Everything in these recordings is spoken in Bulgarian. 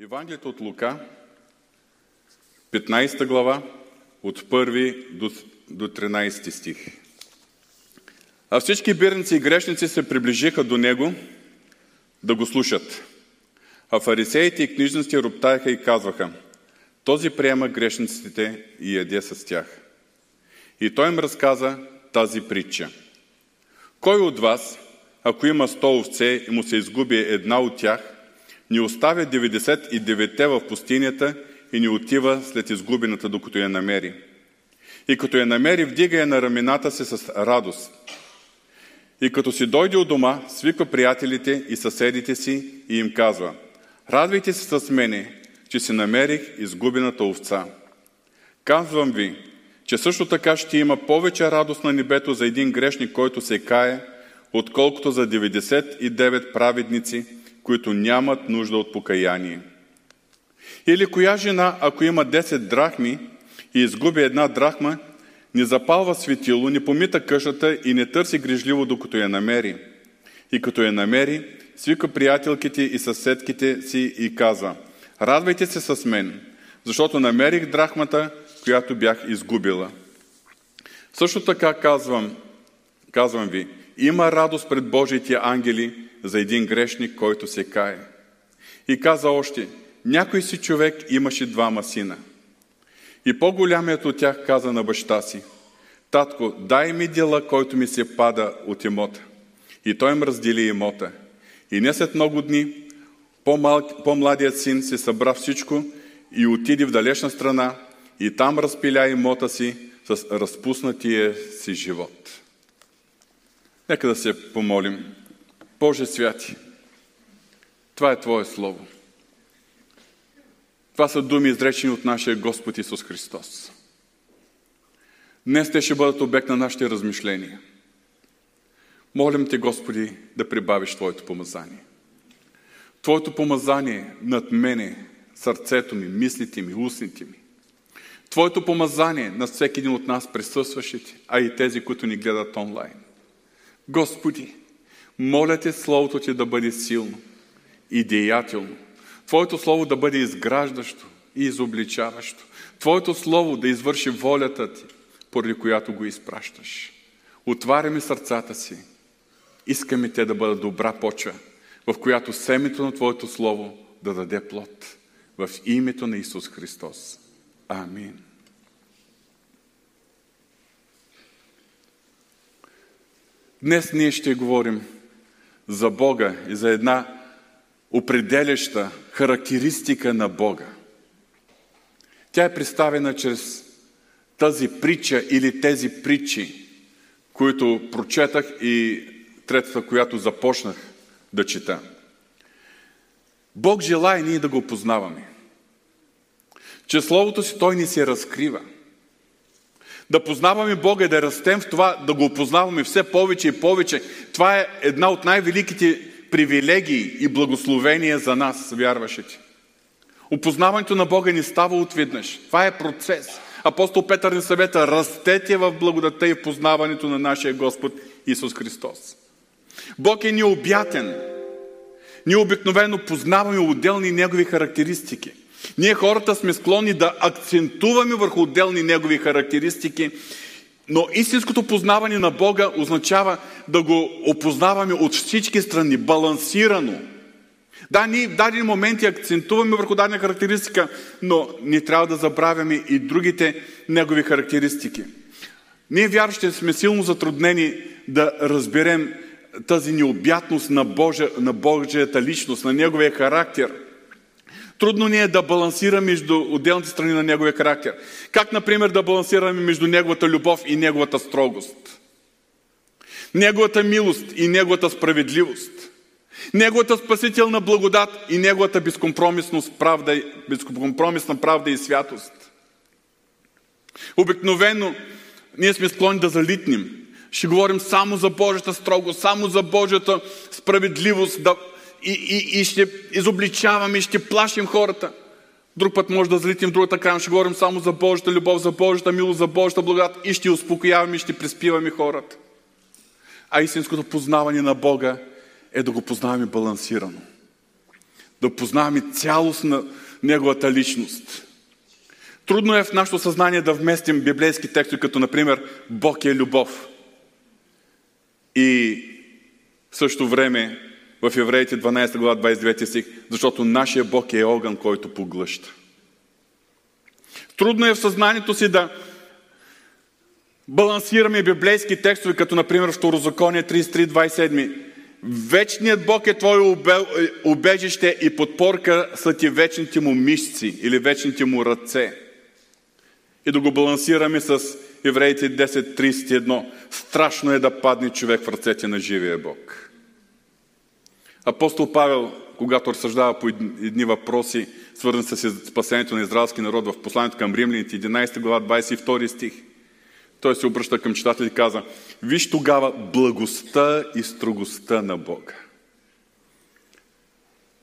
Евангелието от Лука, 15 глава, от 1 до, до 13 стих. А всички бирници и грешници се приближиха до него да го слушат. А фарисеите и книжниците роптаеха и казваха, този приема грешниците и яде с тях. И той им разказа тази притча. Кой от вас, ако има 100 овце и му се изгуби една от тях, ни оставя 99-те в пустинята и ни отива след изгубената, докато я намери. И като я намери, вдига я на рамената си с радост. И като си дойде от дома, свиква приятелите и съседите си и им казва Радвайте се с мене, че си намерих изгубената овца. Казвам ви, че също така ще има повече радост на небето за един грешник, който се кае, отколкото за 99 праведници, които нямат нужда от покаяние. Или коя жена, ако има 10 драхми и изгуби една драхма, не запалва светило, не помита къщата и не търси грижливо, докато я намери. И като я намери, свика приятелките и съседките си и казва, радвайте се с мен, защото намерих драхмата, която бях изгубила. Също така казвам, казвам ви, има радост пред Божиите ангели за един грешник, който се кае. И каза още, някой си човек имаше двама сина. И по-голямият от тях каза на баща си, Татко, дай ми дела, който ми се пада от имота. И той им раздели имота. И не след много дни по-младият син се събра всичко и отиде в далечна страна и там разпиля имота си с разпуснатия си живот. Нека да се помолим. Боже святи, това е Твое Слово. Това са думи, изречени от нашия Господ Исус Христос. Днес те ще бъдат обект на нашите размишления. Молим Те, Господи, да прибавиш Твоето помазание. Твоето помазание над мене, сърцето ми, мислите ми, устните ми. Твоето помазание на всеки един от нас присъстващите, а и тези, които ни гледат онлайн. Господи, моля Те Словото Ти да бъде силно и деятелно. Твоето Слово да бъде изграждащо и изобличаващо. Твоето Слово да извърши волята Ти, поради която го изпращаш. Отваряме сърцата си. Искаме те да бъдат добра почва, в която семето на Твоето Слово да даде плод. В името на Исус Христос. Амин. Днес ние ще говорим за Бога и за една определяща характеристика на Бога. Тя е представена чрез тази притча или тези притчи, които прочетах и третата, която започнах да чета. Бог желая ние да го познаваме. Че Словото си Той ни се разкрива. Да познаваме Бога и да растем в това, да го опознаваме все повече и повече. Това е една от най-великите привилегии и благословения за нас, вярващите. Опознаването на Бога ни става отведнъж. Това е процес. Апостол Петър ни съвета, растете в благодата и познаването на нашия Господ Исус Христос. Бог е необятен. Ние обикновено познаваме отделни Негови характеристики. Ние хората сме склонни да акцентуваме върху отделни Негови характеристики, но истинското познаване на Бога означава да го опознаваме от всички страни, балансирано. Да, ние в дадени моменти акцентуваме върху дадена характеристика, но не трябва да забравяме и другите негови характеристики. Ние вярващите сме силно затруднени да разберем тази необятност на, Божия, на Божията личност, на Неговия характер. Трудно ни е да балансираме между отделните страни на Неговия характер. Как, например, да балансираме между Неговата любов и Неговата строгост? Неговата милост и Неговата справедливост. Неговата спасителна благодат и Неговата правда, безкомпромисна правда и святост. Обикновено ние сме склонни да залитнем. Ще говорим само за Божията строгост, само за Божията справедливост да, и, и, и ще изобличаваме, и ще плашим хората. Друг път може да залитим другата крайна, ще говорим само за Божията любов, за Божията милост, за Божията благодат и ще успокояваме, и ще приспиваме хората. А истинското познаване на Бога е да го познаваме балансирано. да познаваме цялост на Неговата личност. Трудно е в нашето съзнание да вместим библейски текстове, като например Бог е любов. И в същото време в Евреите 12 глава 29 стих, защото нашия Бог е огън, който поглъща. Трудно е в съзнанието си да балансираме библейски текстове, като например Второзаконие 33.27. Вечният Бог е Твое убежище и подпорка са ти вечните му мишци или вечните му ръце. И да го балансираме с Евреите 10.31. Страшно е да падне човек в ръцете на живия Бог. Апостол Павел, когато разсъждава по едни въпроси, свързани с спасението на израелски народ в посланието към римляните, 11 глава, 22 стих, той се обръща към читатели и каза, виж тогава благостта и строгостта на Бога.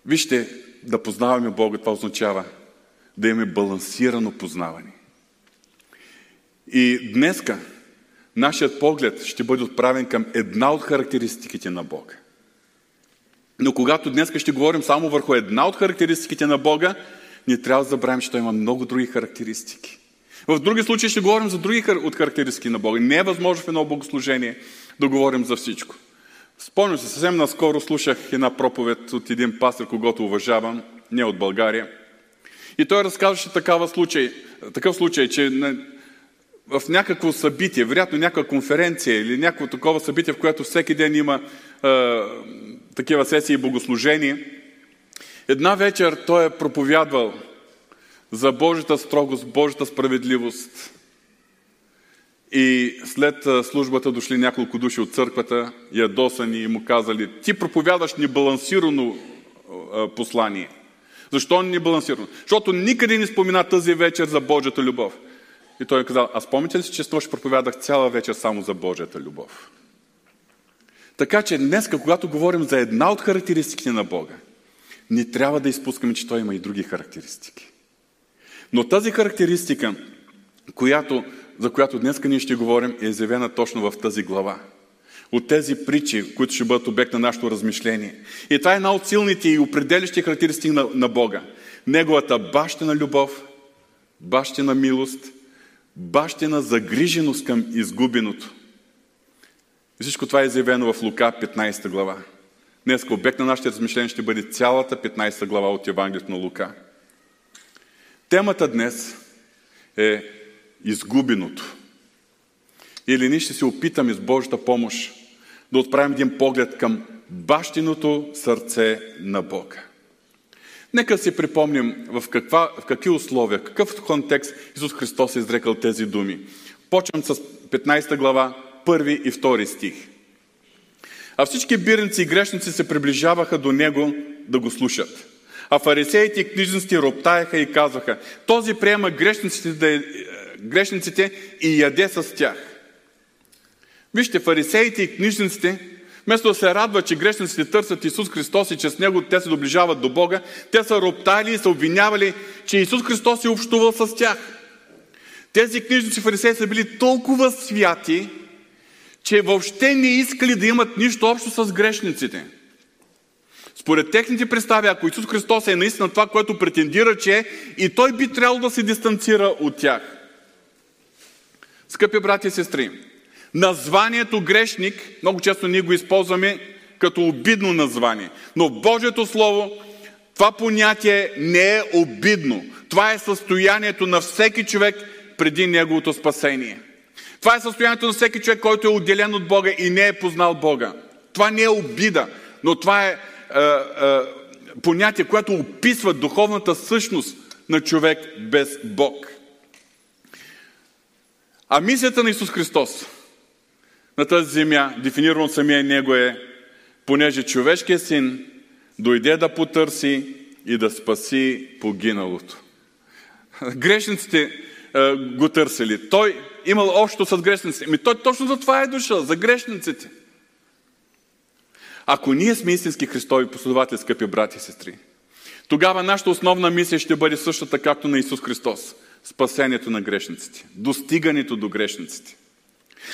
Вижте, да познаваме Бога, това означава да имаме балансирано познаване. И днеска нашият поглед ще бъде отправен към една от характеристиките на Бога. Но когато днес ще говорим само върху една от характеристиките на Бога, ние трябва да забравим, че той има много други характеристики. В други случаи ще говорим за други от характеристики на Бога. Не е възможно в едно богослужение да говорим за всичко. Спомням се, съвсем наскоро слушах една проповед от един пастор, когато уважавам, не от България. И той разказваше такава случай, такъв случай, че в някакво събитие, вероятно някаква конференция или някакво такова събитие, в което всеки ден има е, такива сесии и богослужения, една вечер той е проповядвал за Божията строгост, Божията справедливост. И след службата дошли няколко души от църквата, ядосани и му казали, ти проповядаш небалансирано послание. Защо не балансирано? Защото никъде не спомена тази вечер за Божията любов. И той е казал, аз помните ли си, че с нощ проповядах цяла вечер само за Божията любов? Така че днес, когато говорим за една от характеристиките на Бога, не трябва да изпускаме, че Той има и други характеристики. Но тази характеристика, която, за която днес ние ще говорим, е изявена точно в тази глава. От тези притчи, които ще бъдат обект на нашето размишление. И това е една от силните и определящи характеристики на, на Бога. Неговата бащина любов, бащина милост, бащина загриженост към изгубеното. И всичко това е изявено в Лука 15 глава. Днес обект на нашите размишления ще бъде цялата 15 глава от Евангелието на Лука. Темата днес е изгубеното. Или ние ще се опитаме с Божията помощ да отправим един поглед към бащиното сърце на Бога. Нека си припомним в, каква, в какви условия, какъв контекст Исус Христос е изрекал тези думи. Почвам с 15 глава, първи и втори стих. А всички бирници и грешници се приближаваха до Него да го слушат. А фарисеите и книжниците роптаяха и казваха, този приема грешниците, да е, грешниците и яде с тях. Вижте, фарисеите и книжниците, вместо да се радват, че грешниците търсят Исус Христос и че с Него те се доближават до Бога, те са роптали и са обвинявали, че Исус Христос е общувал с тях. Тези книжници фарисеи са били толкова святи, че въобще не искали да имат нищо общо с грешниците. Според техните представи, ако Исус Христос е наистина това, което претендира, че е, и той би трябвало да се дистанцира от тях. Скъпи брати и сестри, названието грешник, много често ние го използваме като обидно название. Но Божието Слово това понятие не е обидно. Това е състоянието на всеки човек преди неговото спасение. Това е състоянието на всеки човек, който е отделен от Бога и не е познал Бога. Това не е обида, но това е а, а, понятие, което описва духовната същност на човек без Бог. А мисията на Исус Христос на тази земя, дефинирано самия Него е, понеже човешкият син дойде да потърси и да спаси погиналото. Грешниците а, го търсили. Той имал общо с грешниците. Ми той точно за това е дошъл, за грешниците. Ако ние сме истински Христови последователи, скъпи брати и сестри, тогава нашата основна мисия ще бъде същата, както на Исус Христос. Спасението на грешниците. Достигането до грешниците.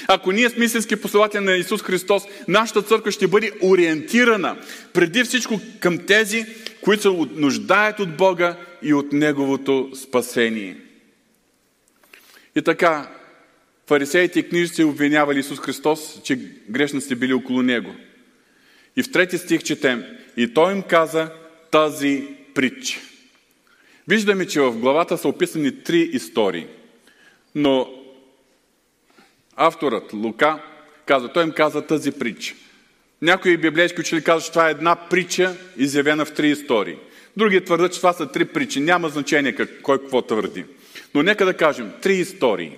Ако ние сме истински последователи на Исус Христос, нашата църква ще бъде ориентирана преди всичко към тези, които се нуждаят от Бога и от Неговото спасение. И така, фарисеите и книжци обвинявали Исус Христос, че грешниците били около Него. И в трети стих четем, и Той им каза тази притча. Виждаме, че в главата са описани три истории. Но авторът Лука каза, той им каза тази притча. Някои библейски учили казват, че това е една притча, изявена в три истории. Други твърдят, че това са три притчи. Няма значение как, кой какво твърди. Но нека да кажем, три истории.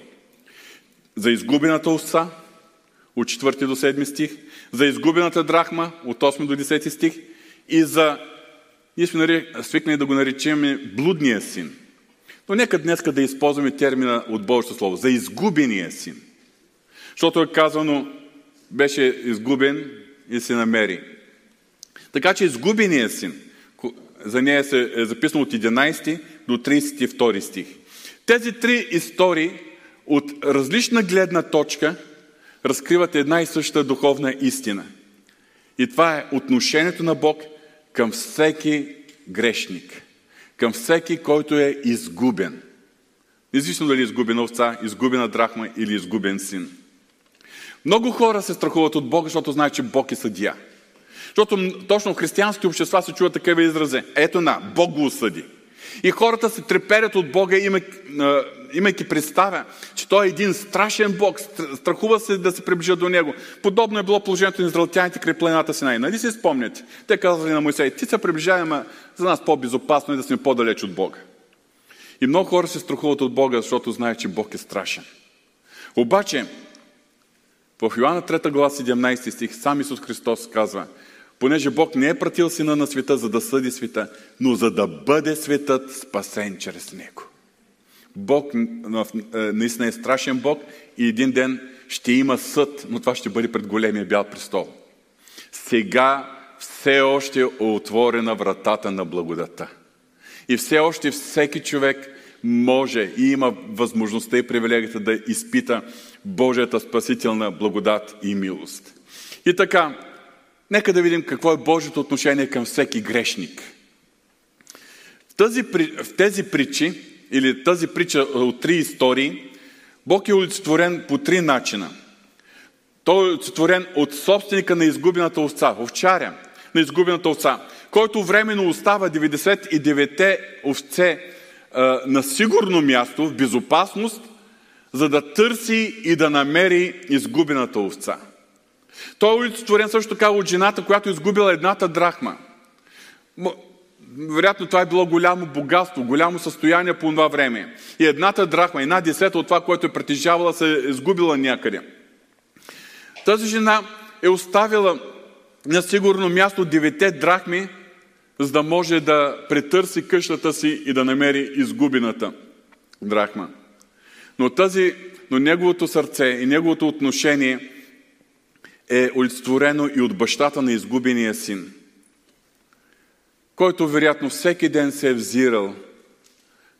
За изгубената овца, от 4 до 7 стих, за изгубената драхма, от 8 до 10 стих, и за, ние сме свикнали да го наречем блудния син. Но нека днес да използваме термина от Божието Слово, за изгубения син. Защото е казано, беше изгубен и се намери. Така че изгубения син, за нея е записано от 11 до 32 стих. Тези три истории от различна гледна точка разкриват една и съща духовна истина. И това е отношението на Бог към всеки грешник, към всеки, който е изгубен. Независимо дали е изгубена овца, изгубена драхма или изгубен син. Много хора се страхуват от Бога, защото знаят, че Бог е съдия. Защото точно в християнските общества се чува такива изрази. Ето на, Бог го осъди. И хората се треперят от Бога, имайки представя, че Той е един страшен Бог, страхува се да се приближат до Него. Подобно е било положението на израелтяните край планината Синай. Нали си спомняте? Те казали на Моисей, ти се приближаваме за нас по-безопасно и да сме по-далеч от Бога. И много хора се страхуват от Бога, защото знаят, че Бог е страшен. Обаче, в Йоанна 3 глава 17 стих сам Исус Христос казва, понеже Бог не е пратил сина на света, за да съди света, но за да бъде светът спасен чрез него. Бог е, наистина е страшен Бог и един ден ще има съд, но това ще бъде пред големия бял престол. Сега все още е отворена вратата на благодата. И все още всеки човек може и има възможността и привилегията да изпита Божията спасителна благодат и милост. И така, нека да видим какво е Божието отношение към всеки грешник. В тези, в тези притчи, или тази притча от три истории, Бог е олицетворен по три начина. Той е олицетворен от собственика на изгубената овца, овчаря на изгубената овца, който временно остава 99-те овце на сигурно място, в безопасност, за да търси и да намери изгубената овца. Той е олицетворен също така от жената, която изгубила едната драхма. Вероятно това е било голямо богатство, голямо състояние по това време. И едната драхма, една десета от това, което е притежавала, се е изгубила някъде. Тази жена е оставила на сигурно място девете драхми, за да може да претърси къщата си и да намери изгубената драхма. Но, тази, но неговото сърце и неговото отношение е олицетворено и от бащата на изгубения син, който вероятно всеки ден се е взирал,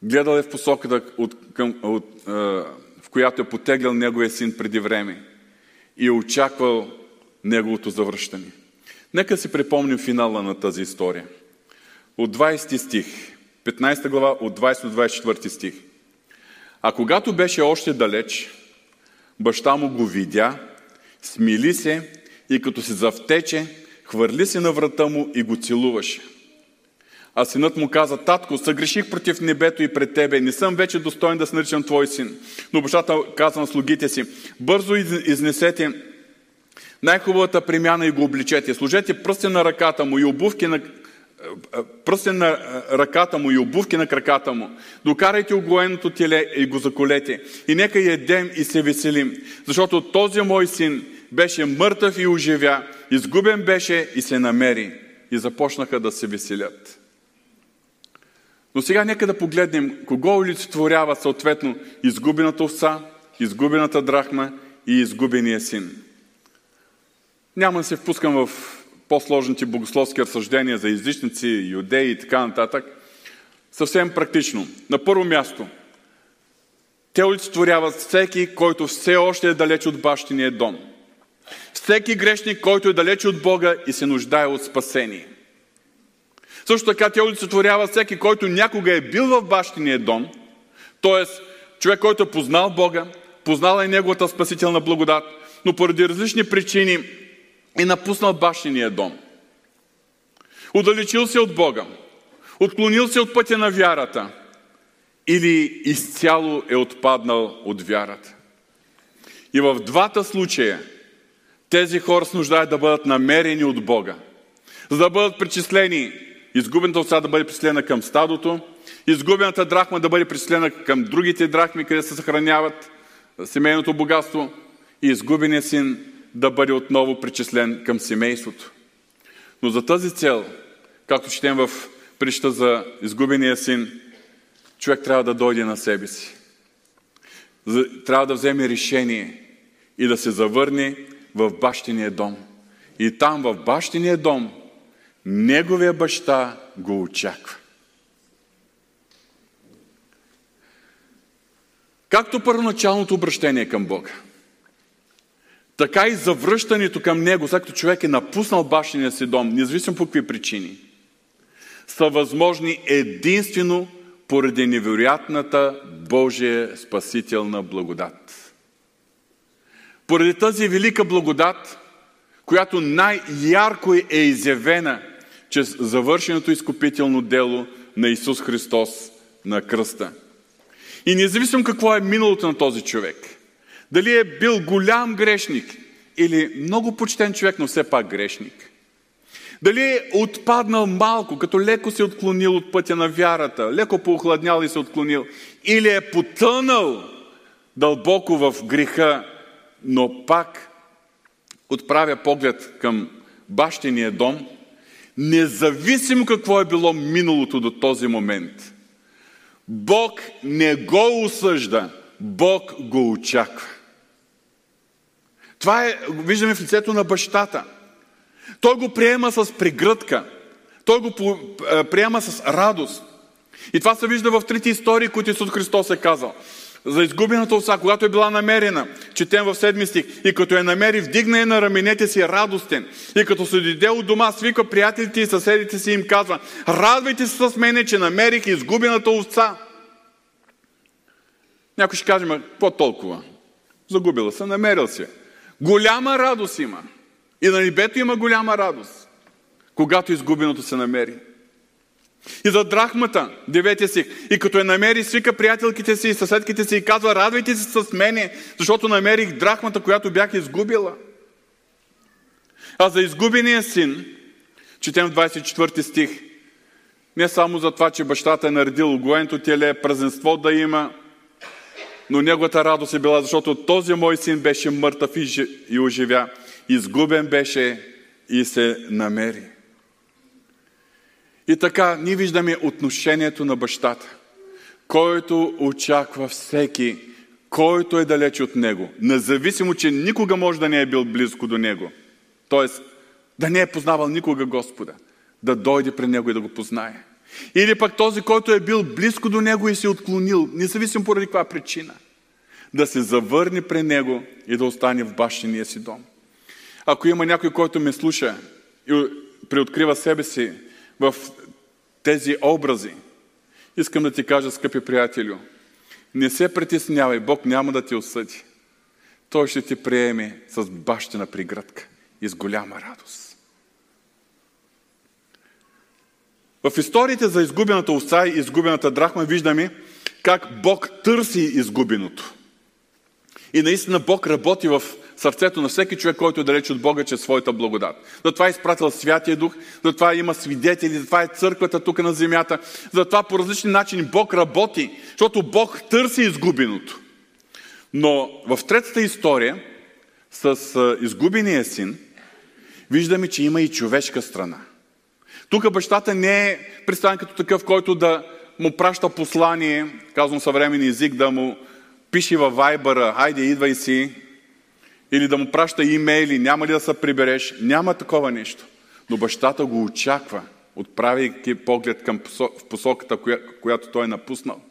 гледал е в посоката, от, към, от, е, в която е потеглял неговия син преди време и е очаквал неговото завръщане. Нека си припомним финала на тази история. От 20 стих, 15 глава, от 20 до 24 стих – а когато беше още далеч, баща му го видя, смили се и като се завтече, хвърли се на врата му и го целуваше. А синът му каза, татко, съгреших против небето и пред тебе, не съм вече достоен да се наричам твой син. Но бащата каза на слугите си, бързо изнесете най-хубавата премяна и го обличете. Служете пръстен на ръката му и обувки на пръстен на ръката му и обувки на краката му. Докарайте оглоеното теле и го заколете. И нека едем и се веселим. Защото този мой син беше мъртъв и оживя, изгубен беше и се намери. И започнаха да се веселят. Но сега нека да погледнем кого олицетворява съответно изгубената овца, изгубената драхма и изгубения син. Няма да се впускам в по-сложните богословски разсъждения за езичници, юдеи и така нататък, съвсем практично. На първо място, те олицетворяват всеки, който все още е далеч от бащиния дом. Всеки грешник, който е далеч от Бога и се нуждае от спасение. Също така тя олицетворява всеки, който някога е бил в бащиния дом, т.е. човек, който е познал Бога, познал е Неговата спасителна благодат, но поради различни причини е напуснал бащиния дом. Удалечил се от Бога, отклонил се от пътя на вярата или изцяло е отпаднал от вярата. И в двата случая тези хора се нуждаят да бъдат намерени от Бога, за да бъдат причислени изгубената овца да бъде причислена към стадото, изгубената драхма да бъде причислена към другите драхми, къде се съхраняват семейното богатство и изгубеният син да бъде отново причислен към семейството. Но за тази цел, както четем в прища за изгубения син, човек трябва да дойде на себе си. Трябва да вземе решение и да се завърне в бащиния дом. И там, в бащиния дом, неговия баща го очаква. Както първоначалното обращение към Бога, така и завръщането към Него, след като човек е напуснал бащиния си дом, независимо по какви причини, са възможни единствено поради невероятната Божия спасителна благодат. Поради тази велика благодат, която най-ярко е изявена чрез завършеното изкупително дело на Исус Христос на кръста. И независимо какво е миналото на този човек, дали е бил голям грешник или много почтен човек, но все пак грешник, дали е отпаднал малко, като леко се отклонил от пътя на вярата, леко поохладнял и се отклонил, или е потънал дълбоко в греха, но пак отправя поглед към бащиния дом, независимо какво е било миналото до този момент, Бог не го осъжда, Бог го очаква. Това е, виждаме в лицето на бащата. Той го приема с прегръдка. Той го приема с радост. И това се вижда в трите истории, които Исус Христос е казал за изгубената овца, когато е била намерена, четем в седми стих, и като я намери, вдигна я на раменете си радостен. И като се дойде от дома, свика приятелите и съседите си им казва, радвайте се с мене, че намерих изгубената овца. Някой ще каже, какво толкова? Загубила се, намерил се. Голяма радост има. И на небето има голяма радост, когато изгубеното се намери. И за драхмата, деветия стих. И като я намери, свика приятелките си и съседките си и казва, радвайте се с мене, защото намерих драхмата, която бях изгубила. А за изгубения син, четем в 24 стих, не само за това, че бащата е наредил огоенто теле, празненство да има, но неговата радост е била, защото този мой син беше мъртъв и оживя, изгубен беше и се намери. И така, ние виждаме отношението на бащата, който очаква всеки, който е далеч от него, независимо, че никога може да не е бил близко до него. Тоест, да не е познавал никога Господа, да дойде при него и да го познае. Или пък този, който е бил близко до него и се е отклонил, независимо поради каква причина, да се завърне при него и да остане в бащиния си дом. Ако има някой, който ме слуша и приоткрива себе си в тези образи, искам да ти кажа, скъпи приятелю, не се притеснявай, Бог няма да те осъди. Той ще ти приеме с бащина пригръдка и с голяма радост. В историите за изгубената овца и изгубената драхма виждаме как Бог търси изгубеното. И наистина Бог работи в сърцето на всеки човек, който е далеч от Бога, чрез своята благодат. Затова е изпратил Святия Дух, затова има свидетели, затова е църквата тук на земята, затова по различни начини Бог работи, защото Бог търси изгубеното. Но в третата история с изгубения син, виждаме, че има и човешка страна. Тук бащата не е представен като такъв, който да му праща послание, казвам съвременен език, да му пише във вайбъра, хайде, идвай си, или да му праща имейли, няма ли да се прибереш, няма такова нещо. Но бащата го очаква, отправяйки поглед към в посоката, която той е напуснал.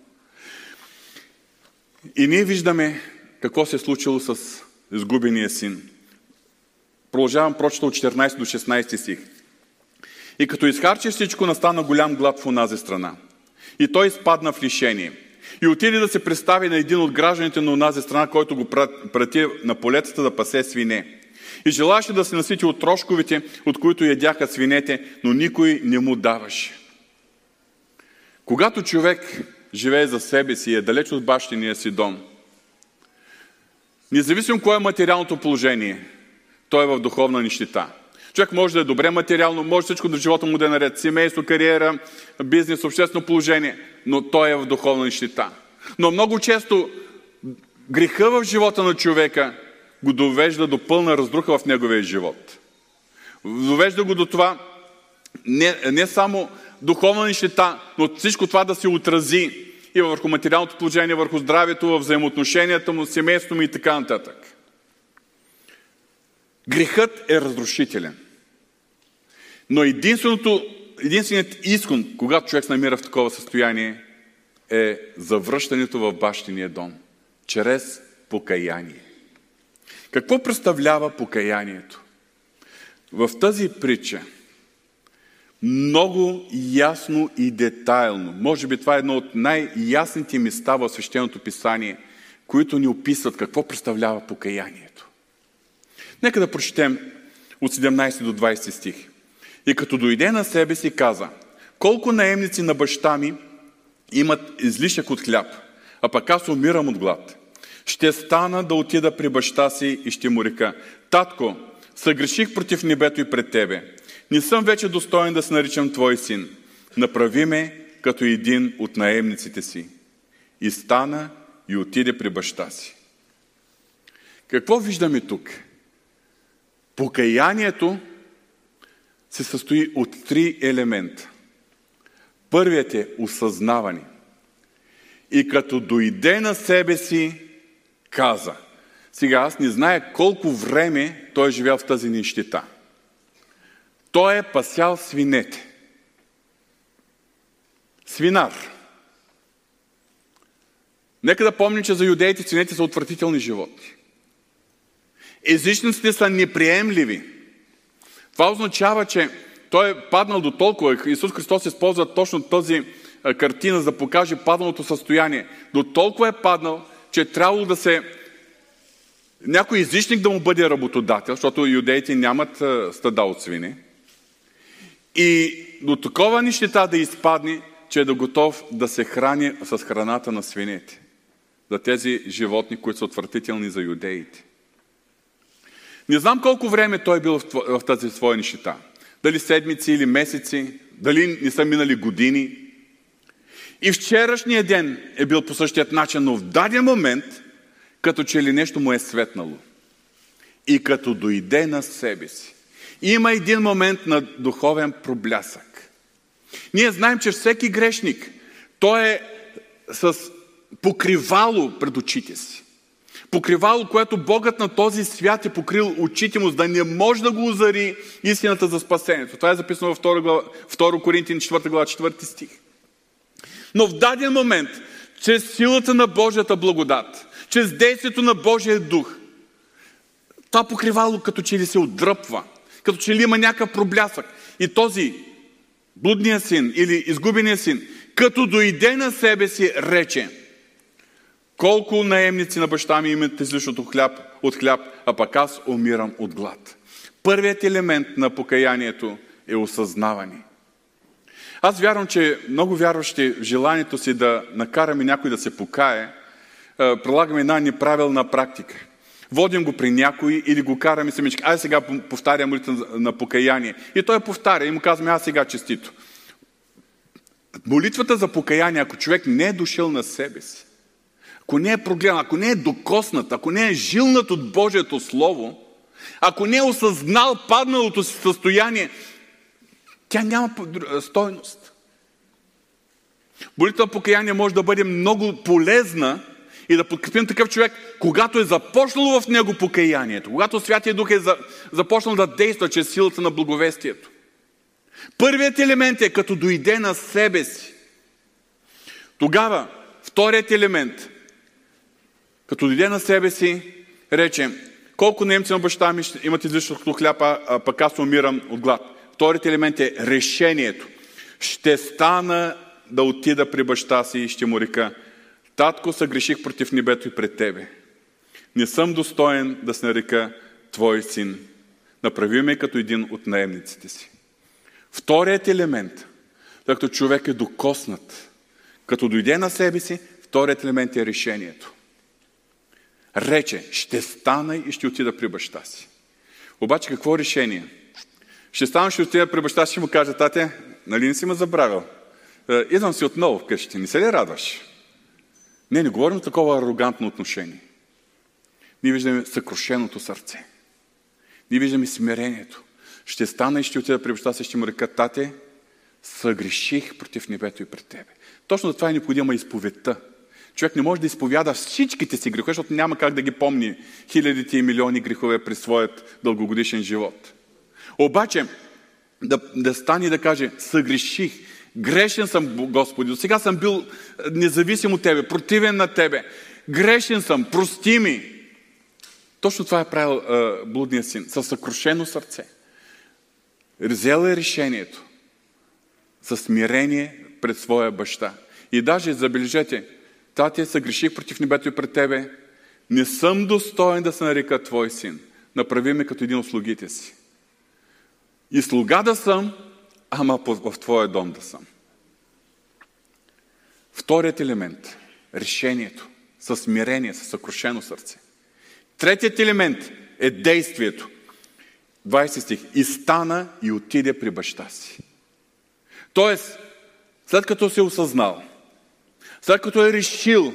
И ние виждаме какво се е случило с изгубения син. Продължавам прочета от 14 до 16 стих. И като изхарчи всичко, настана голям глад в онази страна. И той изпадна в лишение. И отиде да се представи на един от гражданите на онази страна, който го прати на полетата да пасе свине. И желаше да се насити от трошковите, от които ядяха свинете, но никой не му даваше. Когато човек живее за себе си и е далеч от бащиния си дом, независимо кое е материалното положение, той е в духовна нищета. Човек може да е добре материално, може всичко до живота му да е наред. Семейство, кариера, бизнес, обществено положение, но той е в духовна нищета. Но много често греха в живота на човека го довежда до пълна раздруха в неговия живот. Довежда го до това не, не само духовна нищета, но всичко това да се отрази и върху материалното положение, върху здравето, взаимоотношенията му, семейството му и така нататък. Грехът е разрушителен. Но единственото, единственият изход, когато човек се намира в такова състояние, е завръщането в бащиния дом, чрез покаяние. Какво представлява покаянието? В тази притча много ясно и детайлно, може би това е едно от най-ясните места в Свещеното писание, които ни описват какво представлява покаянието. Нека да прочетем от 17 до 20 стих. И като дойде на себе си, каза, колко наемници на баща ми имат излишък от хляб, а пък аз умирам от глад. Ще стана да отида при баща си и ще му река, татко, съгреших против небето и пред тебе. Не съм вече достоен да се наричам твой син. Направи ме като един от наемниците си. И стана и отиде при баща си. Какво виждаме тук? Покаянието се състои от три елемента. Първият е осъзнаване. И като дойде на себе си, каза. Сега аз не зная колко време той е живял в тази нищета. Той е пасял свинете. Свинар. Нека да помним, че за юдеите свинете са отвратителни животни. Езичниците са неприемливи. Това означава, че той е паднал до толкова. Исус Христос използва точно тази картина, за да покаже падналото състояние. До толкова е паднал, че е трябвало да се... Някой езичник да му бъде работодател, защото юдеите нямат стада от свини. И до такова нищета да изпадне, че е да готов да се храни с храната на свинете. За тези животни, които са отвратителни за юдеите. Не знам колко време той е бил в тази своя нищета. Дали седмици или месеци, дали не са минали години. И вчерашния ден е бил по същият начин, но в даден момент, като че ли нещо му е светнало. И като дойде на себе си. Има един момент на духовен проблясък. Ние знаем, че всеки грешник, той е с покривало пред очите си. Покривало, което Богът на този свят е покрил очите му, за да не може да го озари истината за спасението. Това е записано в 2, глава, 2 Коринтин 4 глава 4 стих. Но в даден момент, чрез силата на Божията благодат, чрез действието на Божия дух, това покривало като че ли се отдръпва, като че ли има някакъв проблясък. И този блудния син или изгубения син, като дойде на себе си, рече – колко наемници на баща ми имат излишното хляб, от хляб, а пък аз умирам от глад. Първият елемент на покаянието е осъзнаване. Аз вярвам, че много вярващи в желанието си да накараме някой да се покае, прилагаме една неправилна практика. Водим го при някой или го караме самички. Ай сега повтаря молитва на покаяние. И той повтаря и му казваме, аз сега честито. Молитвата за покаяние, ако човек не е дошъл на себе си, ако не е прогледан, ако не е докоснат, ако не е жилнат от Божието Слово, ако не е осъзнал падналото си състояние, тя няма стойност. Молитва покаяние може да бъде много полезна и да подкрепим такъв човек, когато е започнало в него покаянието, когато Святия Дух е започнал да действа чрез силата на благовестието. Първият елемент е като дойде на себе си. Тогава, вторият елемент като дойде на себе си, рече, колко немци на баща ми имат излишното хляб, а пък аз умирам от глад. Вторият елемент е решението. Ще стана да отида при баща си и ще му река, татко, съгреших против небето и пред тебе. Не съм достоен да се нарека твой син. Направи ме като един от наемниците си. Вторият елемент, като човек е докоснат, като дойде на себе си, вторият елемент е решението. Рече, ще стана и ще отида при баща си. Обаче какво решение? Ще стана, ще отида при баща си, ще му кажа, тате, нали не си ме забравил? Е, идвам си отново вкъщи, не се ли радваш? Не, не говорим такова арогантно отношение. Ние виждаме съкрушеното сърце. Ние виждаме смирението. Ще стана и ще отида при баща си, ще му река, тате, съгреших против небето и пред тебе. Точно за това е необходима изповедта. Човек не може да изповяда всичките си грехове, защото няма как да ги помни хилядите и милиони грехове през своят дългогодишен живот. Обаче, да, да стане и да каже, съгреших, грешен съм, Господи, до сега съм бил независим от Тебе, противен на Тебе, грешен съм, прости ми. Точно това е правил а, блудният син, със съкрушено сърце. Взел е решението, със смирение пред своя баща. И даже, забележете, Тати, съгреших против небето и пред тебе. Не съм достоен да се нарека твой син. Направи ме като един от слугите си. И слуга да съм, ама в твоя дом да съм. Вторият елемент – решението, със смирение, със съкрушено сърце. Третият елемент е действието. 20 стих. И стана и отиде при баща си. Тоест, след като се осъзнал, след като е решил,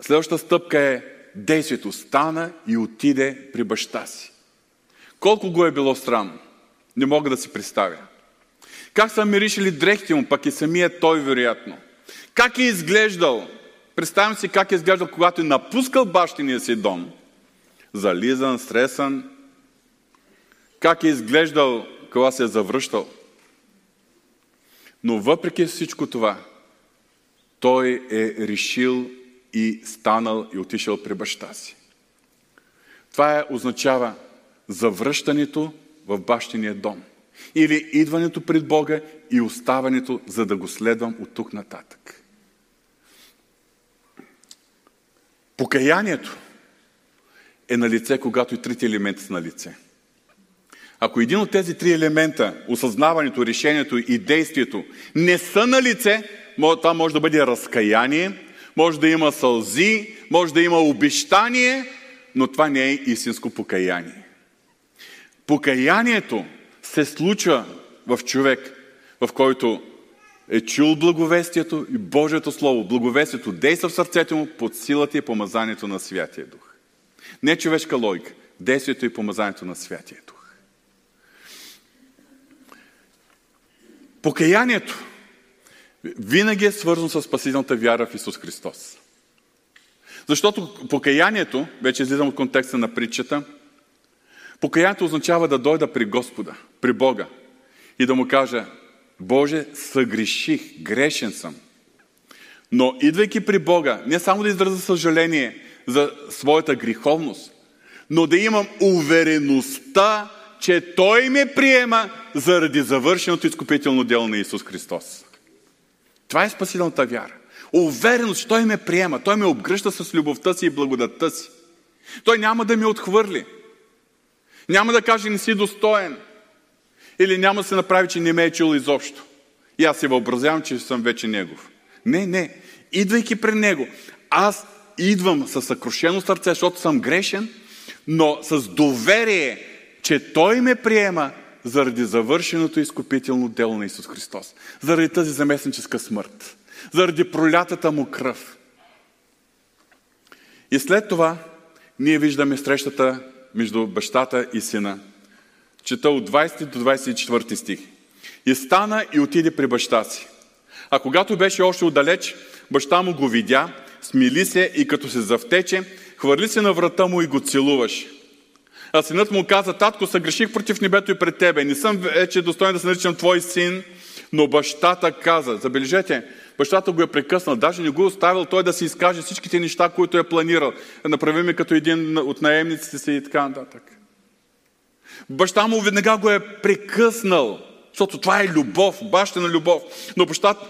следващата стъпка е действието. Стана и отиде при баща си. Колко го е било странно. Не мога да си представя. Как са миришили дрехите му, пък и самия той вероятно. Как е изглеждал? Представям си как е изглеждал, когато е напускал бащиния си дом. Зализан, стресан. Как е изглеждал, когато се е завръщал. Но въпреки всичко това, той е решил и станал и отишъл при баща си. Това е, означава завръщането в бащиния дом. Или идването пред Бога и оставането, за да го следвам от тук нататък. Покаянието е на лице, когато и трите елемента са на лице. Ако един от тези три елемента, осъзнаването, решението и действието, не са на лице, това може да бъде разкаяние, може да има сълзи, може да има обещание, но това не е истинско покаяние. Покаянието се случва в човек, в който е чул благовестието и Божието Слово. Благовестието действа в сърцето му под силата и помазанието на Святия Дух. Не човешка логика, действието и помазанието на Святия Дух. Покаянието винаги е свързано с спасителната вяра в Исус Христос. Защото покаянието, вече излизам от контекста на притчата, покаянието означава да дойда при Господа, при Бога и да му кажа, Боже, съгреших, грешен съм. Но идвайки при Бога, не само да изразя съжаление за своята греховност, но да имам увереността, че Той ме приема заради завършеното изкупително дело на Исус Христос. Това е спасителната вяра. Увереност, Той ме приема, Той ме обгръща с любовта си и благодатта си. Той няма да ме отхвърли. Няма да каже не си достоен. Или няма да се направи, че не ме е чул изобщо. И аз се въобразявам, че съм вече Негов. Не, не. Идвайки при Него, аз идвам със съкрушено сърце, защото съм грешен, но с доверие, че Той ме приема заради завършеното изкупително дело на Исус Христос. Заради тази заместническа смърт. Заради пролятата му кръв. И след това ние виждаме срещата между бащата и сина. Чета от 20 до 24 стих. И стана и отиде при баща си. А когато беше още отдалеч, баща му го видя, смили се и като се завтече, хвърли се на врата му и го целуваше. А синът му каза, татко, съгреших против небето и пред тебе. Не съм вече достоен да се наричам твой син, но бащата каза, забележете, бащата го е прекъснал, даже не го е оставил той да си изкаже всичките неща, които е планирал. Направи ми като един от наемниците си и така нататък. Баща му веднага го е прекъснал, защото това е любов, баща на любов. Но бащата,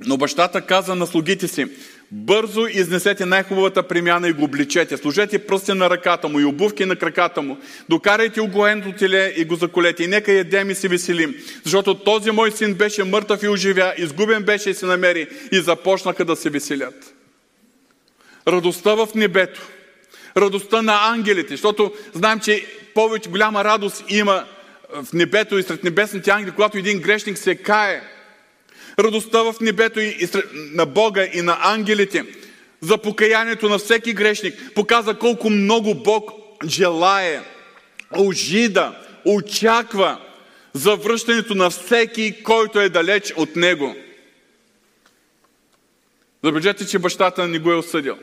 но бащата каза на слугите си, бързо изнесете най-хубавата премяна и го обличете. Служете пръсти на ръката му и обувки на краката му. Докарайте огоеното теле и го заколете. И нека ядем и се веселим. Защото този мой син беше мъртъв и оживя, изгубен беше и се намери. И започнаха да се веселят. Радостта в небето. Радостта на ангелите. Защото знаем, че повече голяма радост има в небето и сред небесните ангели, когато един грешник се кае – радостта в небето и на Бога и на ангелите за покаянието на всеки грешник показва колко много Бог желае, ожида, очаква за връщането на всеки, който е далеч от Него. Забележете, че бащата не го е осъдил.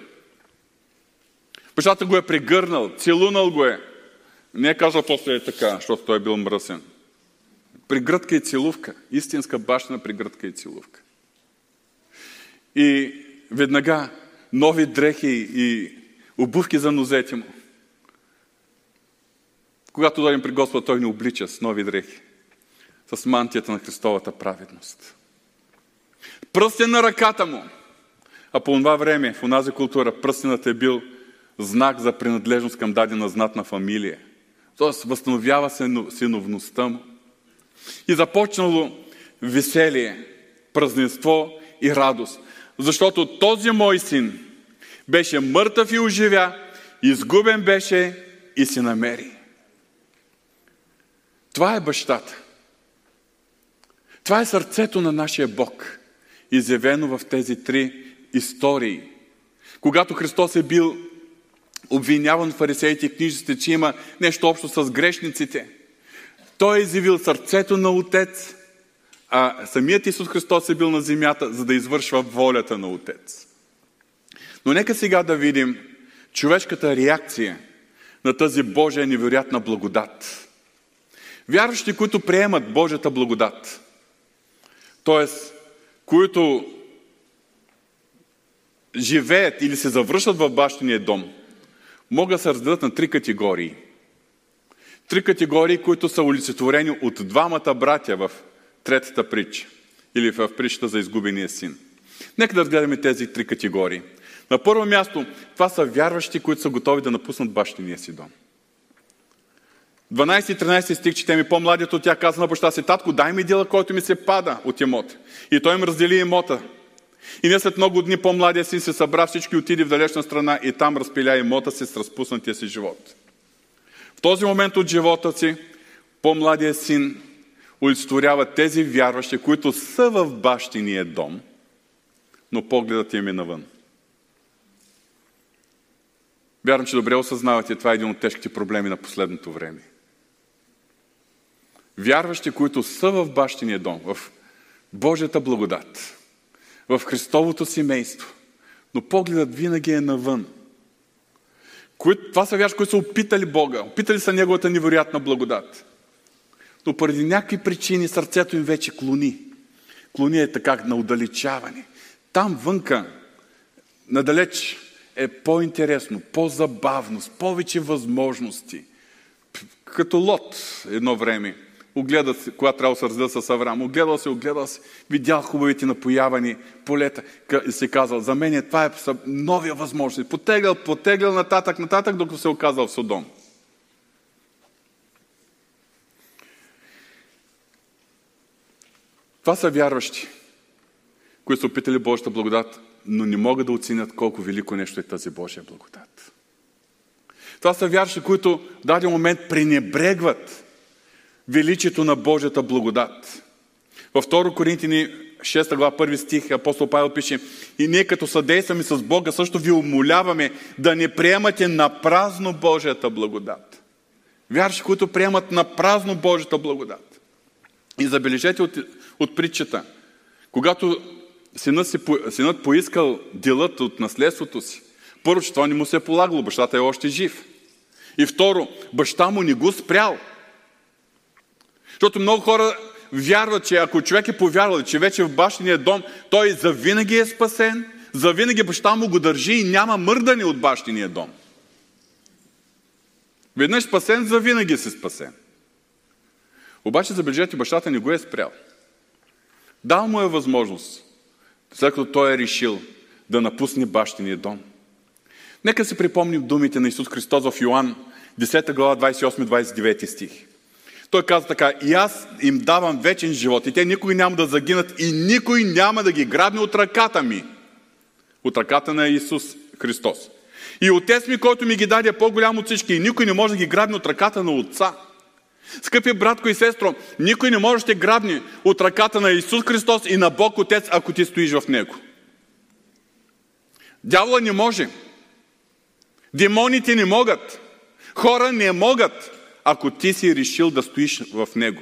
Бащата го е прегърнал, целунал го е. Не е казал после е така, защото той е бил мръсен. Пригръдка и целувка. Истинска бащина пригръдка и целувка. И веднага нови дрехи и обувки за нозете му. Когато дойдем при Господа, Той ни облича с нови дрехи. С мантията на Христовата праведност. Пръстен на ръката му. А по това време, в онази култура, пръстенът е бил знак за принадлежност към дадена знатна фамилия. Тоест, възстановява се синовността му. И започнало веселие, празненство и радост. Защото този мой син беше мъртъв и оживя, изгубен беше и се намери. Това е бащата. Това е сърцето на нашия Бог, изявено в тези три истории. Когато Христос е бил обвиняван фарисеите и книжите, че има нещо общо с грешниците – той е изявил сърцето на Отец, а самият Исус Христос е бил на земята, за да извършва волята на Отец. Но нека сега да видим човешката реакция на тази Божия невероятна благодат. Вярващи, които приемат Божията благодат, т.е. които живеят или се завръщат в бащиния дом, могат да се разделят на три категории – Три категории, които са олицетворени от двамата братя в третата притча или в притчата за изгубения син. Нека да разгледаме тези три категории. На първо място, това са вярващи, които са готови да напуснат бащиния си дом. 12 и 13 стих четем и по-младият от тях каза на баща си, татко, дай ми дела, който ми се пада от имот. И той им раздели имота. И не след много дни по-младият син се събра всички отиде в далечна страна и там разпиля имота си с разпуснатия си живот. В този момент от живота си по-младия син олицетворява тези вярващи, които са в бащиния дом, но погледът им е навън. Вярвам, че добре осъзнавате, това е един от тежките проблеми на последното време. Вярващи, които са в бащиния дом, в Божията благодат, в Христовото семейство, но погледът винаги е навън – които, това са вярши, които са опитали Бога, опитали са Неговата невероятна благодат. Но поради някакви причини сърцето им вече клони. Клони е така на удалечаване. Там вънка, надалеч, е по-интересно, по-забавно, с повече възможности. Като Лот едно време – огледа се, когато трябва да се раздел с Авраам, огледал се, огледал се, видял хубавите напоявани полета и си казал, за мен е, това е новия възможност. Потеглял, потеглял нататък, нататък, докато се оказал в Содом. Това са вярващи, които са опитали Божията благодат, но не могат да оценят колко велико нещо е тази Божия благодат. Това са вярващи, които в даден момент пренебрегват величието на Божията благодат. Във 2 Коринтини 6 глава, 1 стих, апостол Павел пише И ние като съдействаме с Бога, също ви умоляваме да не приемате на празно Божията благодат. Вярши, които приемат на празно Божията благодат. И забележете от, от притчата, когато синът, си, синът поискал делът от наследството си, първо, че това не му се е полагало, бащата е още жив. И второ, баща му не го спрял – защото много хора вярват, че ако човек е повярвал, че вече в бащиния дом, той завинаги е спасен, завинаги баща му го държи и няма мърдане от бащиния дом. Веднъж спасен, за винаги си спасен. Обаче, забележете, бащата не го е спрял. Дал му е възможност, след като той е решил да напусне бащиния дом. Нека се припомним думите на Исус Христос в Йоанн, 10 глава, 28-29 стих. Той каза така, и аз им давам вечен живот, и те никой няма да загинат, и никой няма да ги грабне от ръката ми. От ръката на Исус Христос. И отец ми, който ми ги даде по-голям от всички, и никой не може да ги грабне от ръката на Отца. Скъпи братко и сестро, никой не може да те грабне от ръката на Исус Христос и на Бог Отец, ако ти стоиш в Него. Дявола не може. Демоните не могат. Хора не могат, ако ти си решил да стоиш в Него.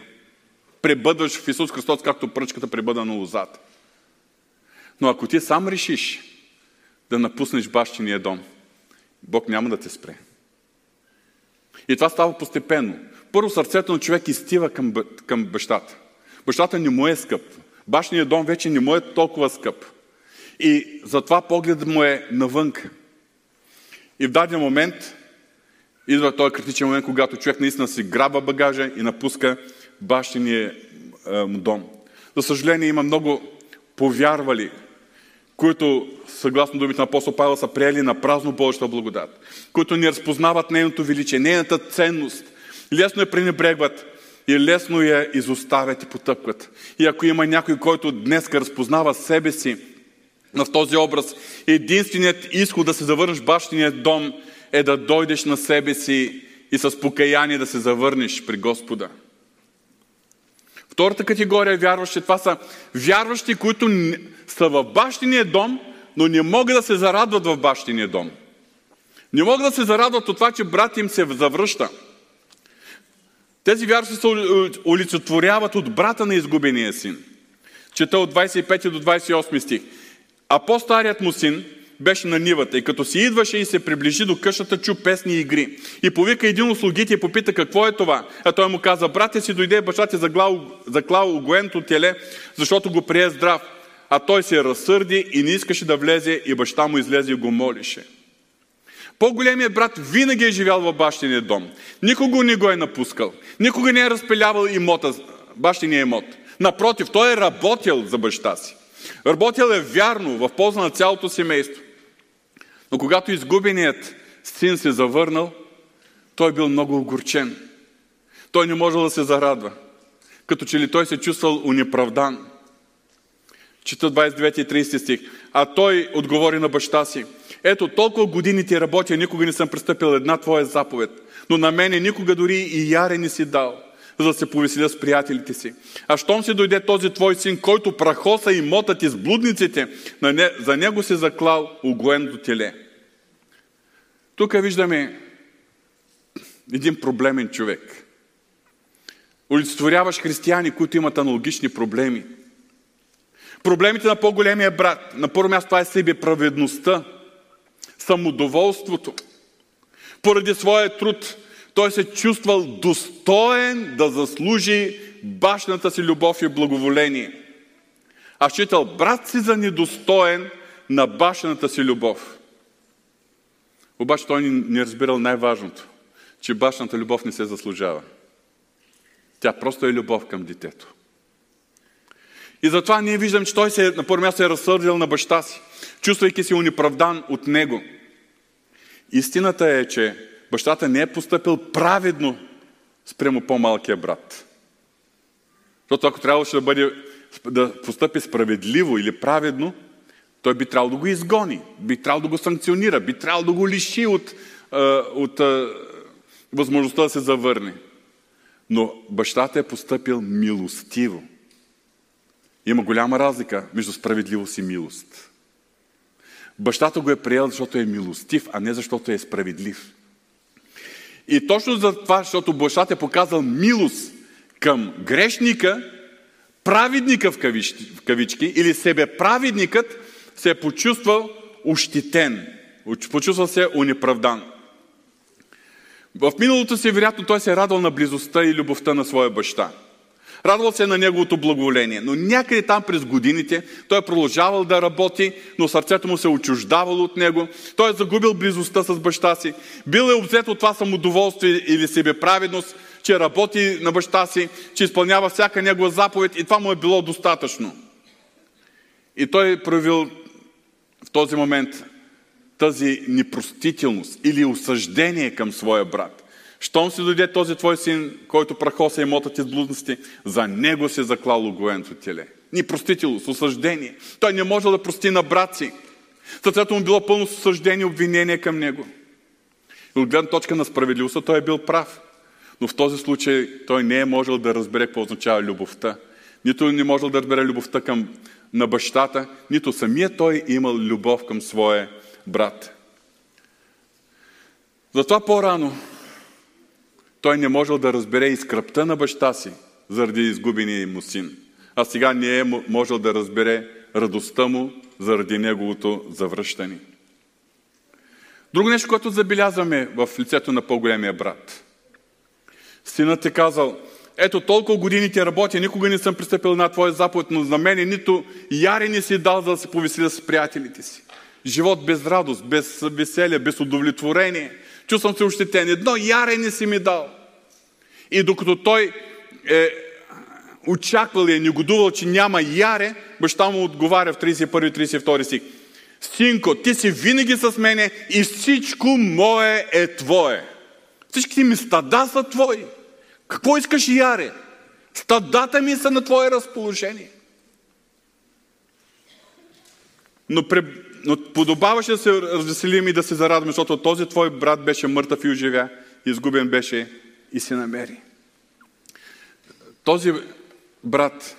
Пребъдваш в Исус Христос, както пръчката пребъда на лозата. Но ако ти сам решиш да напуснеш бащиния дом, Бог няма да те спре. И това става постепенно. Първо сърцето на човек изтива към, към бащата. Бащата не му е скъп. Башният дом вече не му е толкова скъп. И затова погледът му е навънка. И в даден момент идва този критичен момент, когато човек наистина си граба багажа и напуска бащиния дом. За съжаление има много повярвали, които, съгласно думите на апостол Павел, са приели на празно Божията благодат, които не разпознават нейното величие, нейната ценност, лесно я пренебрегват и лесно я изоставят и потъпкват. И ако има някой, който днес разпознава себе си в този образ, единственият изход да се завърнеш в бащиния дом е да дойдеш на себе си и с покаяние да се завърнеш при Господа. Втората категория вярващи, това са вярващи, които са в бащиния дом, но не могат да се зарадват в бащиния дом. Не могат да се зарадват от това, че брат им се завръща. Тези вярващи се олицетворяват от брата на изгубения син. Чета от 25 до 28 стих. А по-старият му син беше на нивата и като си идваше и се приближи до къщата, чу песни и игри. И повика един от слугите и попита какво е това. А той му каза, братя си дойде, баща ти заклал огоенто теле, защото го прие здрав. А той се разсърди и не искаше да влезе и баща му излезе и го молише. По-големият брат винаги е живял в бащиния дом. Никого не го е напускал. Никога не е разпилявал имота, бащиния имот. Напротив, той е работил за баща си. Работил е вярно в полза на цялото семейство. Но когато изгубеният син се завърнал, той бил много огорчен. Той не можел да се зарадва. Като че ли той се чувствал унеправдан. Чета 29 и 30 стих. А той отговори на баща си. Ето, толкова години ти работя, никога не съм пристъпил една твоя заповед. Но на мене никога дори и яре не си дал, за да се повеселя с приятелите си. А щом си дойде този твой син, който прахоса и мотът из блудниците, за него се заклал огоен теле. Тук виждаме един проблемен човек. Олицетворяваш християни, които имат аналогични проблеми. Проблемите на по-големия брат. На първо място това е себеправедността, самодоволството. Поради своя труд той се чувствал достоен да заслужи башната си любов и благоволение. А считал брат си за недостоен на башната си любов. Обаче той не разбирал най-важното, че башната любов не се заслужава. Тя просто е любов към детето. И затова ние виждаме, че той се, на първо място е разсърдил на баща си, чувствайки се унеправдан от него. Истината е, че бащата не е поступил праведно спрямо по-малкия брат. Защото ако трябваше да, бъде, да постъпи справедливо или праведно, той би трябвало да го изгони, би трябвало да го санкционира, би трябвало да го лиши от, от, от възможността да се завърне. Но бащата е поступил милостиво. Има голяма разлика между справедливост и милост. Бащата го е приел, защото е милостив, а не защото е справедлив. И точно за това, защото бащата е показал милост към грешника, праведника в кавички, в кавички или себеправедникът се е почувствал ощетен, почувствал се унеправдан. В миналото си, вероятно, той се е радвал на близостта и любовта на своя баща. Радвал се на неговото благоволение. Но някъде там през годините той е продължавал да работи, но сърцето му се е очуждавало от него. Той е загубил близостта с баща си. Бил е обзет от това самодоволствие или себеправедност, че работи на баща си, че изпълнява всяка негова заповед и това му е било достатъчно. И той е проявил в този момент тази непростителност или осъждение към своя брат. Щом си дойде този твой син, който прахоса имота ти с блудности, за него се заклало гоенто теле. Непростителност, осъждение. Той не може да прости на брат си. Сърцето му било пълно с осъждение и обвинение към него. И от гледна точка на справедливостта той е бил прав. Но в този случай той не е можел да разбере какво означава любовта. Нито не можел да разбере любовта към, на бащата, нито самия той е имал любов към своя брат. Затова по-рано той не можел да разбере и скръпта на баща си заради изгубения му син. А сега не е можел да разбере радостта му заради неговото завръщане. Друго нещо, което забелязваме в лицето на по-големия брат. Синът е казал, ето толкова години ти работя, никога не съм пристъпил на твоя заповед, но за мен нито яре не си дал, за да се повеселя с приятелите си. Живот без радост, без веселие, без удовлетворение. Чувствам се ощетен. Едно яре не си ми дал. И докато той е очаквал и е негодувал, че няма яре, баща му отговаря в 31-32 стих. Синко, ти си винаги с мене и всичко мое е твое. Всичките ми стада са твои. Какво искаш яре? Стадата ми са на твое разположение. Но, но подобаваше да се развеселим и да се зарадваме, защото този твой брат беше мъртъв и оживя, изгубен беше и се намери. Този брат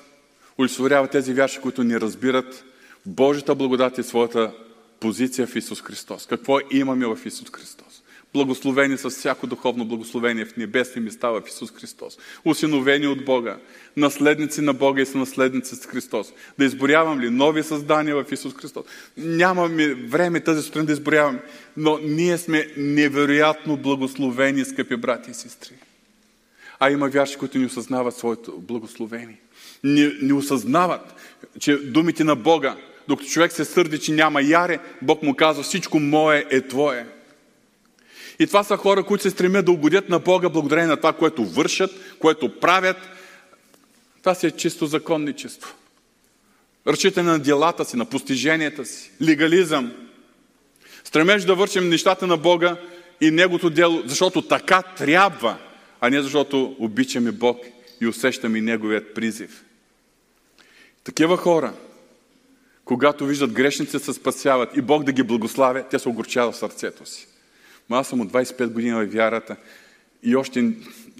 олицетворява тези вярши, които ни разбират Божията благодат и своята позиция в Исус Христос. Какво имаме в Исус Христос? Благословени с всяко духовно благословение в небесни места в Исус Христос. Усиновени от Бога. Наследници на Бога и са наследници с Христос. Да изборявам ли нови създания в Исус Христос? Нямаме време тази сутрин да изборяваме, но ние сме невероятно благословени, скъпи брати и сестри. А има вярши, които не осъзнават своето благословение. Не, не осъзнават, че думите на Бога, докато човек се сърди, че няма яре, Бог му казва, всичко мое е твое. И това са хора, които се стремят да угодят на Бога благодарение на това, което вършат, което правят. Това си е чисто законничество. Разчитане на делата си, на постиженията си, легализъм. Стремеж да вършим нещата на Бога и Негото дело, защото така трябва, а не защото обичаме Бог и усещаме Неговият призив. Такива хора, когато виждат грешници се спасяват и Бог да ги благославя, те се огорчават в сърцето си. Но аз съм от 25 години в вярата и още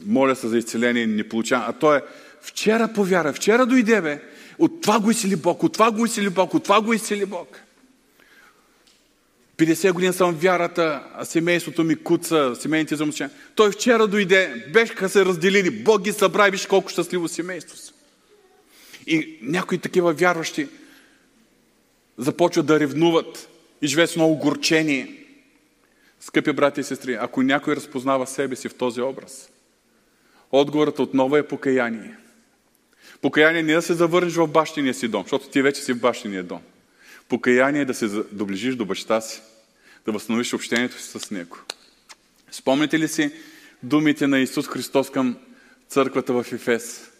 моля се за изцеление и не получавам. А то е вчера повяра, вчера дойде бе. От това го изцели Бог, от това го изцели Бог, от това го изцели Бог. 50 години съм вярата, а семейството ми куца, семейните взаимоотношения. Той вчера дойде, беха се разделили, Бог ги събра и виж колко щастливо семейство са. И някои такива вярващи започват да ревнуват и живеят с много горчение. Скъпи брати и сестри, ако някой разпознава себе си в този образ, отговорът отново е покаяние. Покаяние не е да се завърнеш в бащиния си дом, защото ти вече си в бащиния дом. Покаяние е да се доближиш до баща си, да възстановиш общението си с него. Спомните ли си думите на Исус Христос към църквата в Ефес?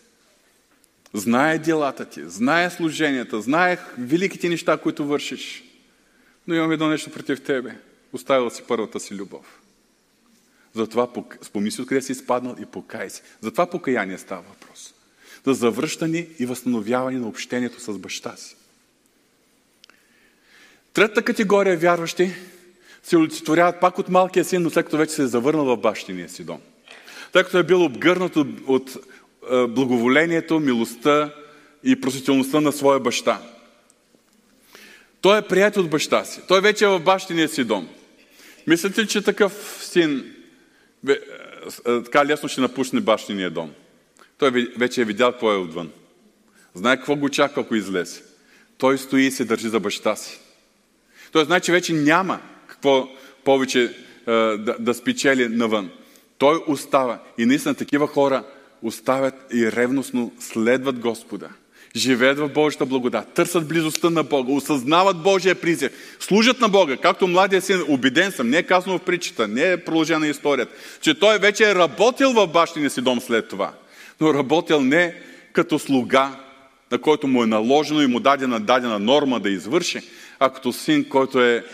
Знае делата ти, знае служенията, знае великите неща, които вършиш. Но имам едно нещо против тебе. Оставила си първата си любов. Затова спомни си откъде си изпаднал и покай си. Затова покаяние става въпрос. За завръщане и възстановяване на общението с баща си. Третата категория вярващи се олицетворяват пак от малкия син, но след като вече се е завърнал в бащиния си дом. Тъй като е бил обгърнат от, от е, благоволението, милостта и просителността на своя баща. Той е прият от баща си. Той вече е в бащиния си дом. Мислите ли, че такъв син е, е, така лесно ще напусне бащиния дом? Той вече е видял какво е отвън. Знае какво го очаква, ако излезе. Той стои и се държи за баща си. Той знае, че вече няма какво повече да, да спечели навън. Той остава. И наистина такива хора оставят и ревностно следват Господа. Живеят в Божията благодат, търсят близостта на Бога, осъзнават Божия призив, служат на Бога, както младия син, убеден съм, не е казано в притчата, не е продължена историята, че той вече е работил в бащиния си дом след това, но работил не като слуга, на който му е наложено и му дадена дадена норма да извърши, а като син, който е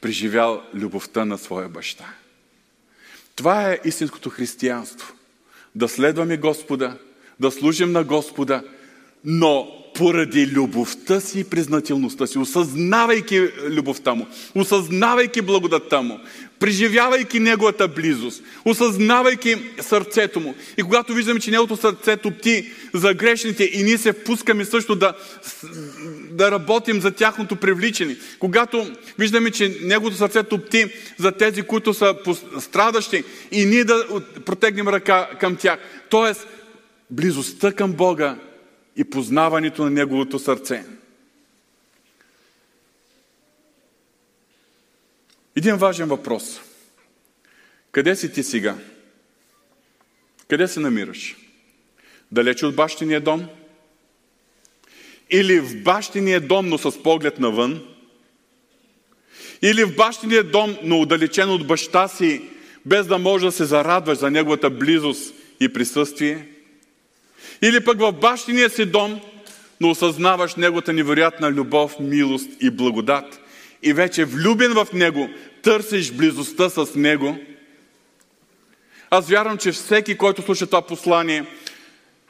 преживял любовта на своя баща. Това е истинското християнство. Да следваме Господа, да служим на Господа, но поради любовта си и признателността си, осъзнавайки любовта му, осъзнавайки благодатта му, преживявайки неговата близост, осъзнавайки сърцето му. И когато виждаме, че неговото сърце топти за грешните и ние се впускаме също да, да работим за тяхното привличане, когато виждаме, че неговото сърце топти за тези, които са страдащи и ние да протегнем ръка към тях. Тоест, близостта към Бога и познаването на Неговото сърце. Един важен въпрос. Къде си ти сега? Къде се намираш? Далече от бащиния дом? Или в бащиния дом, но с поглед навън? Или в бащиния дом, но отдалечен от баща си, без да можеш да се зарадваш за неговата близост и присъствие? Или пък в бащиния си дом, но осъзнаваш неговата невероятна любов, милост и благодат. И вече влюбен в него, търсиш близостта с него. Аз вярвам, че всеки, който слуша това послание,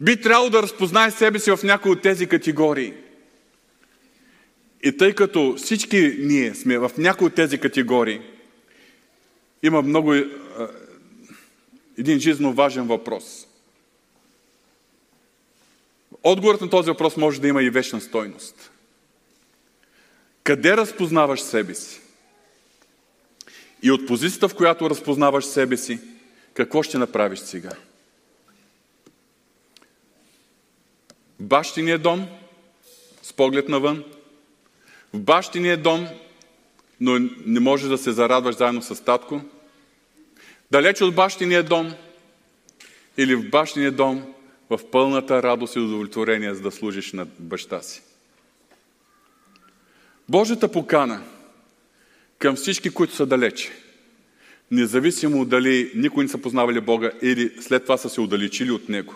би трябвало да разпознае себе си в някои от тези категории. И тъй като всички ние сме в някои от тези категории, има много един жизненно важен въпрос. Отговорът на този въпрос може да има и вечна стойност. Къде разпознаваш себе си? И от позицията, в която разпознаваш себе си, какво ще направиш сега? Бащиния дом, с поглед навън, в бащиния дом, но не можеш да се зарадваш заедно с татко, далеч от бащиния дом или в бащиния дом, в пълната радост и удовлетворение, за да служиш на баща си. Божията покана към всички, които са далече, независимо дали никой не са познавали Бога или след това са се удалечили от Него,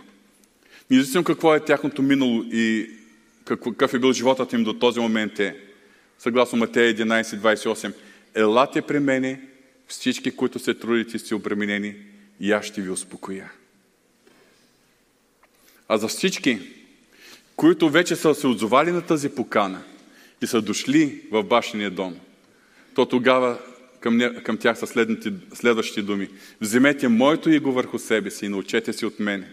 независимо какво е тяхното минало и какъв е бил животът им до този момент е, съгласно Матея 11.28, елате при мене всички, които се трудите и сте обременени, и аз ще ви успокоя. А за всички, които вече са се отзовали на тази покана и са дошли в башения дом, то тогава към, не, към тях са следните, следващите думи. Вземете моето иго върху себе си и научете си от мене,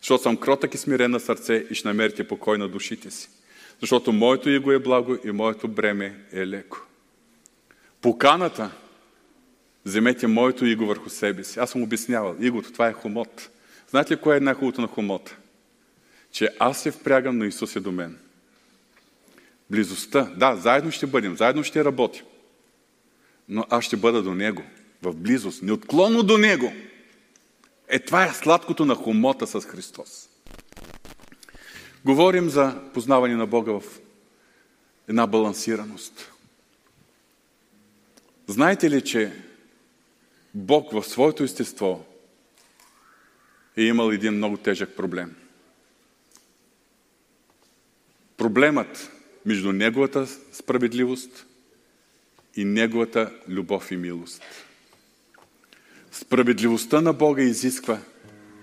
защото съм кротък и смирен на сърце и ще намерите покой на душите си. Защото моето иго е благо и моето бреме е леко. Поканата Вземете моето иго върху себе си. Аз съм обяснявал. Игото, това е хомот. Знаете ли кое е най-хубавото на хомота? че аз се впрягам, но Исус е до мен. Близостта, да, заедно ще бъдем, заедно ще работим. Но аз ще бъда до Него, в близост, неотклонно до Него. Е, това е сладкото на хомота с Христос. Говорим за познаване на Бога в една балансираност. Знаете ли, че Бог в своето естество е имал един много тежък проблем – проблемът между Неговата справедливост и Неговата любов и милост. Справедливостта на Бога изисква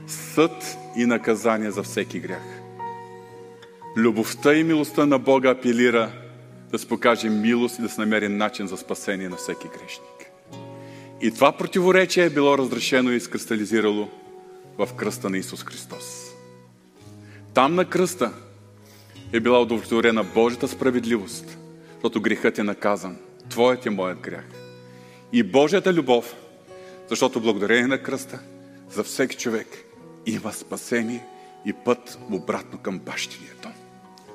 съд и наказание за всеки грях. Любовта и милостта на Бога апелира да се покаже милост и да се намери начин за спасение на всеки грешник. И това противоречие е било разрешено и изкристализирало в кръста на Исус Христос. Там на кръста е била удовлетворена Божията справедливост, защото грехът е наказан. Твоят е моят грях. И Божията любов, защото благодарение на кръста за всеки човек има спасение и път обратно към бащиния дом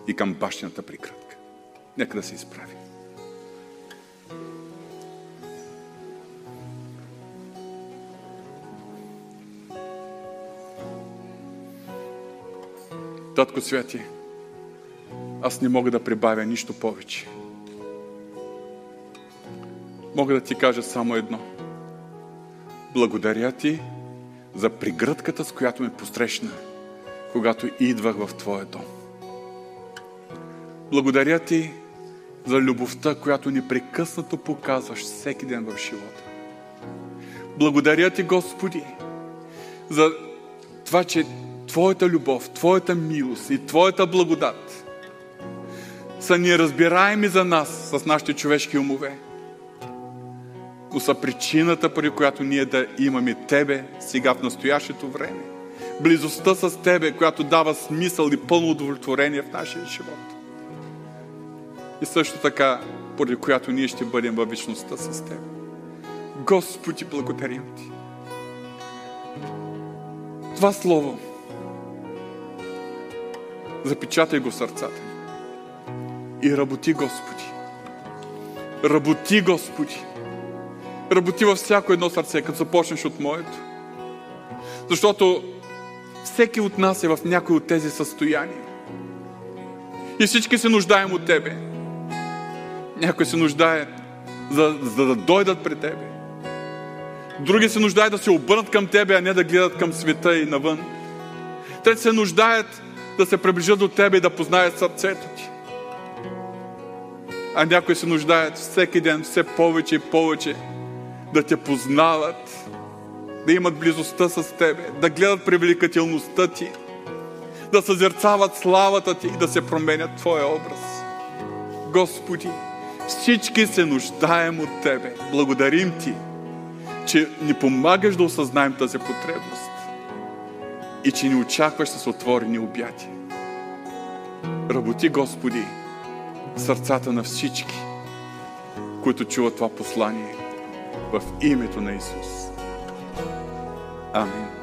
и към бащината прикратка. Нека да се изправи. Татко Святи, аз не мога да прибавя нищо повече. Мога да ти кажа само едно. Благодаря ти за пригръдката, с която ме посрещна, когато идвах в Твоя дом. Благодаря ти за любовта, която непрекъснато показваш всеки ден в живота. Благодаря ти, Господи, за това, че Твоята любов, Твоята милост и Твоята благодат са неразбираеми за нас с нашите човешки умове, но са причината, поради която ние да имаме Тебе сега в настоящето време. Близостта с Тебе, която дава смисъл и пълно удовлетворение в нашия живот. И също така, поради която ние ще бъдем във вечността с Тебе. Господи, благодарим Ти. Това слово запечатай го в сърцата и работи, Господи. Работи, Господи. Работи във всяко едно сърце, като започнеш от моето. Защото всеки от нас е в някой от тези състояния. И всички се нуждаем от Тебе. Някои се нуждаят за, за да дойдат при Тебе. Други се нуждаят да се обърнат към Тебе, а не да гледат към света и навън. Трети се нуждаят да се приближат до Тебе и да познаят сърцето Ти. А някои се нуждаят всеки ден все повече и повече да Те познават, да имат близостта с Тебе, да гледат привлекателността Ти, да съзерцават славата Ти и да се променят Твоя образ. Господи, всички се нуждаем от Тебе. Благодарим Ти, че ни помагаш да осъзнаем тази потребност и че ни очакваш с отворени обятия. Работи, Господи, сърцата на всички, които чуват това послание в името на Исус. Амин.